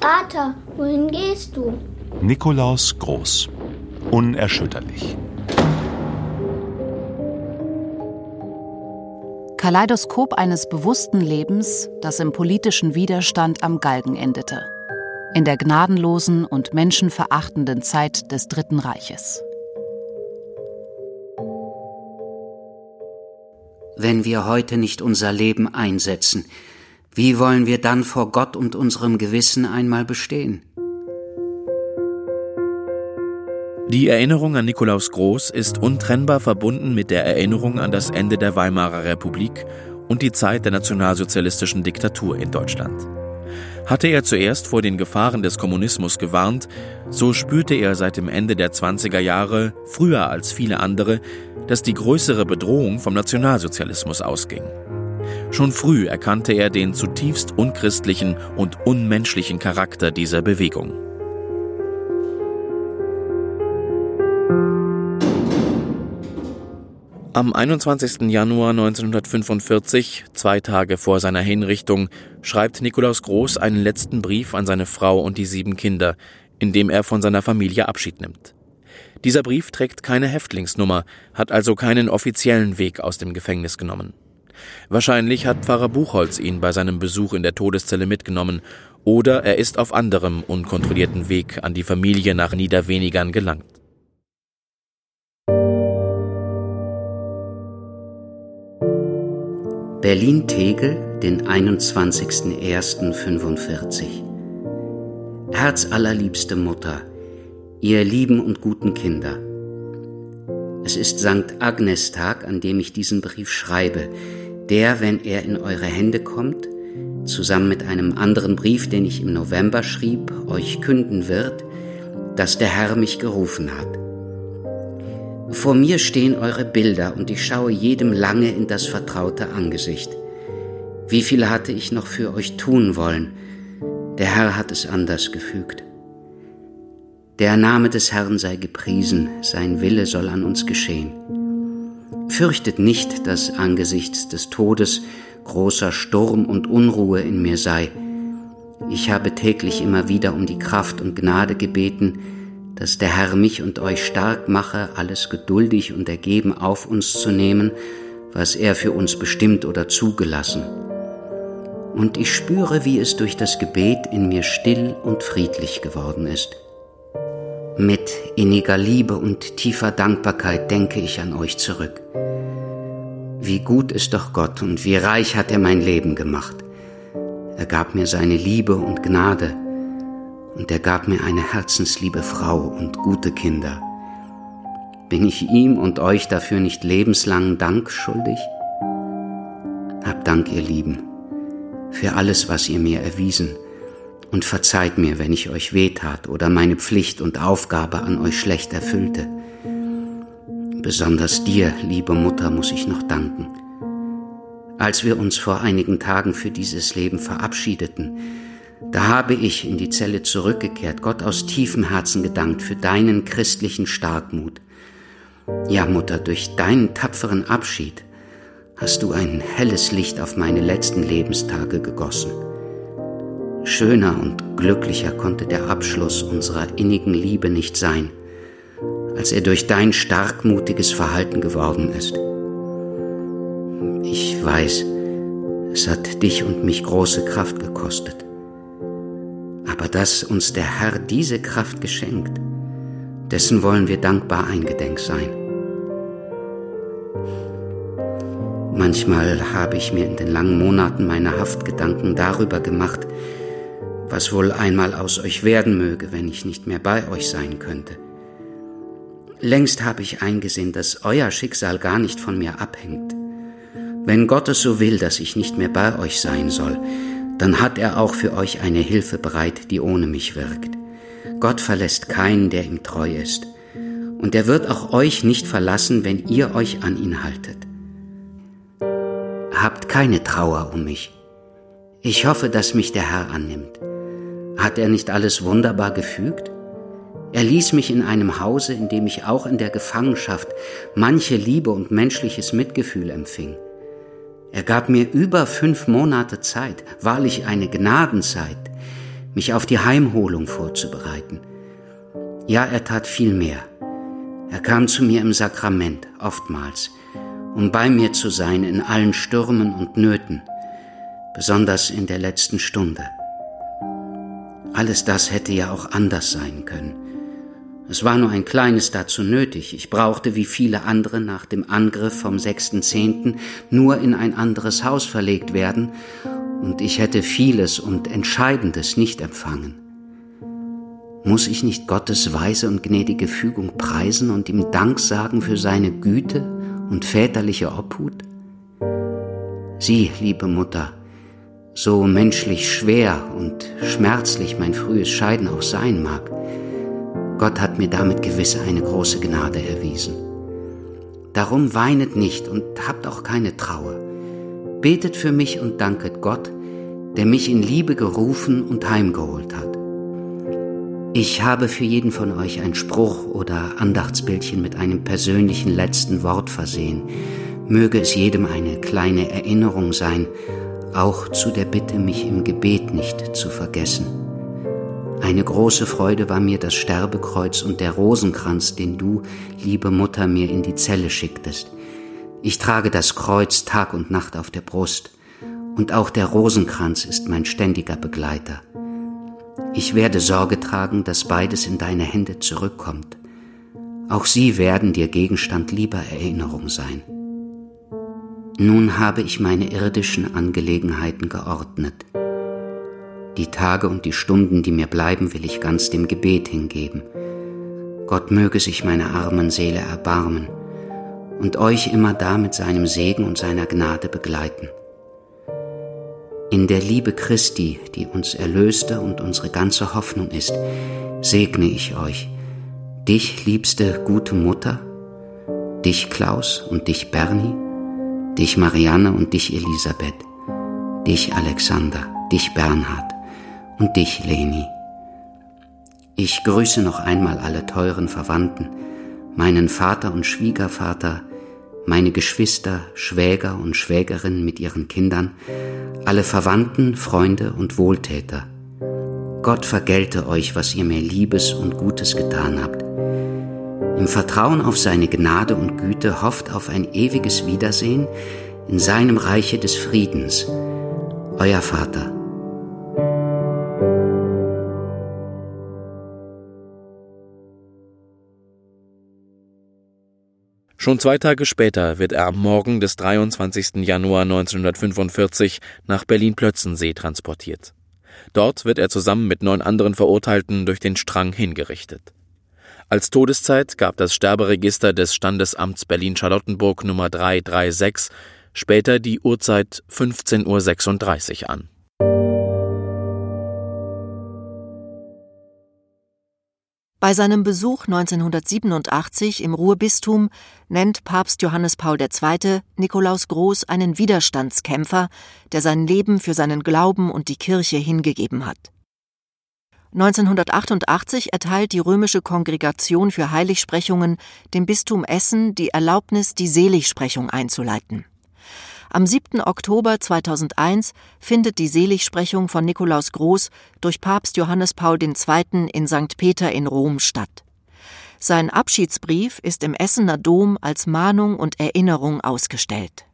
Vater, wohin gehst du? Nikolaus Groß. Unerschütterlich. Kaleidoskop eines bewussten Lebens, das im politischen Widerstand am Galgen endete. In der gnadenlosen und menschenverachtenden Zeit des Dritten Reiches. Wenn wir heute nicht unser Leben einsetzen, wie wollen wir dann vor Gott und unserem Gewissen einmal bestehen? Die Erinnerung an Nikolaus Groß ist untrennbar verbunden mit der Erinnerung an das Ende der Weimarer Republik und die Zeit der nationalsozialistischen Diktatur in Deutschland. Hatte er zuerst vor den Gefahren des Kommunismus gewarnt, so spürte er seit dem Ende der 20er Jahre, früher als viele andere, dass die größere Bedrohung vom Nationalsozialismus ausging. Schon früh erkannte er den zutiefst unchristlichen und unmenschlichen Charakter dieser Bewegung. Am 21. Januar 1945, zwei Tage vor seiner Hinrichtung, schreibt Nikolaus Groß einen letzten Brief an seine Frau und die sieben Kinder, in dem er von seiner Familie Abschied nimmt. Dieser Brief trägt keine Häftlingsnummer, hat also keinen offiziellen Weg aus dem Gefängnis genommen. Wahrscheinlich hat Pfarrer Buchholz ihn bei seinem Besuch in der Todeszelle mitgenommen, oder er ist auf anderem unkontrollierten Weg an die Familie nach Niederwenigern gelangt. Berlin-Tegel, den 21.01.45. Herz allerliebste Mutter, ihr lieben und guten Kinder. Es ist St. Agnes Tag, an dem ich diesen Brief schreibe, der, wenn er in eure Hände kommt, zusammen mit einem anderen Brief, den ich im November schrieb, euch künden wird, dass der Herr mich gerufen hat. Vor mir stehen eure Bilder und ich schaue jedem lange in das vertraute Angesicht. Wie viel hatte ich noch für euch tun wollen? Der Herr hat es anders gefügt. Der Name des Herrn sei gepriesen, sein Wille soll an uns geschehen. Fürchtet nicht, dass angesichts des Todes großer Sturm und Unruhe in mir sei. Ich habe täglich immer wieder um die Kraft und Gnade gebeten, dass der Herr mich und euch stark mache, alles geduldig und ergeben auf uns zu nehmen, was er für uns bestimmt oder zugelassen. Und ich spüre, wie es durch das Gebet in mir still und friedlich geworden ist. Mit inniger Liebe und tiefer Dankbarkeit denke ich an euch zurück. Wie gut ist doch Gott und wie reich hat er mein Leben gemacht. Er gab mir seine Liebe und Gnade, und er gab mir eine herzensliebe Frau und gute Kinder. Bin ich ihm und euch dafür nicht lebenslangen Dank schuldig? Hab Dank, ihr Lieben, für alles, was ihr mir erwiesen, und verzeiht mir, wenn ich euch wehtat oder meine Pflicht und Aufgabe an euch schlecht erfüllte. Besonders dir, liebe Mutter, muss ich noch danken. Als wir uns vor einigen Tagen für dieses Leben verabschiedeten, da habe ich in die Zelle zurückgekehrt, Gott aus tiefem Herzen gedankt für deinen christlichen Starkmut. Ja, Mutter, durch deinen tapferen Abschied hast du ein helles Licht auf meine letzten Lebenstage gegossen. Schöner und glücklicher konnte der Abschluss unserer innigen Liebe nicht sein, als er durch dein starkmutiges Verhalten geworden ist. Ich weiß, es hat dich und mich große Kraft gekostet aber dass uns der Herr diese Kraft geschenkt, dessen wollen wir dankbar eingedenk sein. Manchmal habe ich mir in den langen Monaten meiner Haft Gedanken darüber gemacht, was wohl einmal aus euch werden möge, wenn ich nicht mehr bei euch sein könnte. Längst habe ich eingesehen, dass euer Schicksal gar nicht von mir abhängt. Wenn Gott es so will, dass ich nicht mehr bei euch sein soll, dann hat er auch für euch eine Hilfe bereit, die ohne mich wirkt. Gott verlässt keinen, der ihm treu ist. Und er wird auch euch nicht verlassen, wenn ihr euch an ihn haltet. Habt keine Trauer um mich. Ich hoffe, dass mich der Herr annimmt. Hat er nicht alles wunderbar gefügt? Er ließ mich in einem Hause, in dem ich auch in der Gefangenschaft manche Liebe und menschliches Mitgefühl empfing. Er gab mir über fünf Monate Zeit, wahrlich eine Gnadenzeit, mich auf die Heimholung vorzubereiten. Ja, er tat viel mehr. Er kam zu mir im Sakrament, oftmals, um bei mir zu sein in allen Stürmen und Nöten, besonders in der letzten Stunde. Alles das hätte ja auch anders sein können. Es war nur ein kleines dazu nötig. Ich brauchte wie viele andere nach dem Angriff vom 6.10. nur in ein anderes Haus verlegt werden, und ich hätte vieles und Entscheidendes nicht empfangen. Muss ich nicht Gottes weise und gnädige Fügung preisen und ihm Dank sagen für seine Güte und väterliche Obhut? Sie, liebe Mutter, so menschlich schwer und schmerzlich mein frühes Scheiden auch sein mag, Gott hat mir damit gewiss eine große Gnade erwiesen. Darum weinet nicht und habt auch keine Trauer. Betet für mich und danket Gott, der mich in Liebe gerufen und heimgeholt hat. Ich habe für jeden von euch ein Spruch oder Andachtsbildchen mit einem persönlichen letzten Wort versehen. Möge es jedem eine kleine Erinnerung sein, auch zu der Bitte, mich im Gebet nicht zu vergessen. Eine große Freude war mir das Sterbekreuz und der Rosenkranz, den du, liebe Mutter, mir in die Zelle schicktest. Ich trage das Kreuz Tag und Nacht auf der Brust, und auch der Rosenkranz ist mein ständiger Begleiter. Ich werde Sorge tragen, dass beides in deine Hände zurückkommt. Auch sie werden dir Gegenstand lieber Erinnerung sein. Nun habe ich meine irdischen Angelegenheiten geordnet. Die Tage und die Stunden, die mir bleiben, will ich ganz dem Gebet hingeben. Gott möge sich meiner armen Seele erbarmen und euch immer da mit seinem Segen und seiner Gnade begleiten. In der Liebe Christi, die uns erlöste und unsere ganze Hoffnung ist, segne ich euch, dich, liebste gute Mutter, dich Klaus und dich Bernie, dich Marianne und dich Elisabeth, dich Alexander, dich Bernhard und dich, Leni. Ich grüße noch einmal alle teuren Verwandten, meinen Vater und Schwiegervater, meine Geschwister, Schwäger und Schwägerin mit ihren Kindern, alle Verwandten, Freunde und Wohltäter. Gott vergelte euch, was ihr mir Liebes und Gutes getan habt. Im Vertrauen auf seine Gnade und Güte hofft auf ein ewiges Wiedersehen in seinem Reiche des Friedens. Euer Vater. Schon zwei Tage später wird er am Morgen des 23. Januar 1945 nach Berlin-Plötzensee transportiert. Dort wird er zusammen mit neun anderen Verurteilten durch den Strang hingerichtet. Als Todeszeit gab das Sterberegister des Standesamts Berlin-Charlottenburg Nummer 336 später die Uhrzeit 15.36 Uhr an. Bei seinem Besuch 1987 im Ruhrbistum nennt Papst Johannes Paul II. Nikolaus Groß einen Widerstandskämpfer, der sein Leben für seinen Glauben und die Kirche hingegeben hat. 1988 erteilt die römische Kongregation für Heiligsprechungen dem Bistum Essen die Erlaubnis, die Seligsprechung einzuleiten. Am 7. Oktober 2001 findet die Seligsprechung von Nikolaus Groß durch Papst Johannes Paul II. in St. Peter in Rom statt. Sein Abschiedsbrief ist im Essener Dom als Mahnung und Erinnerung ausgestellt.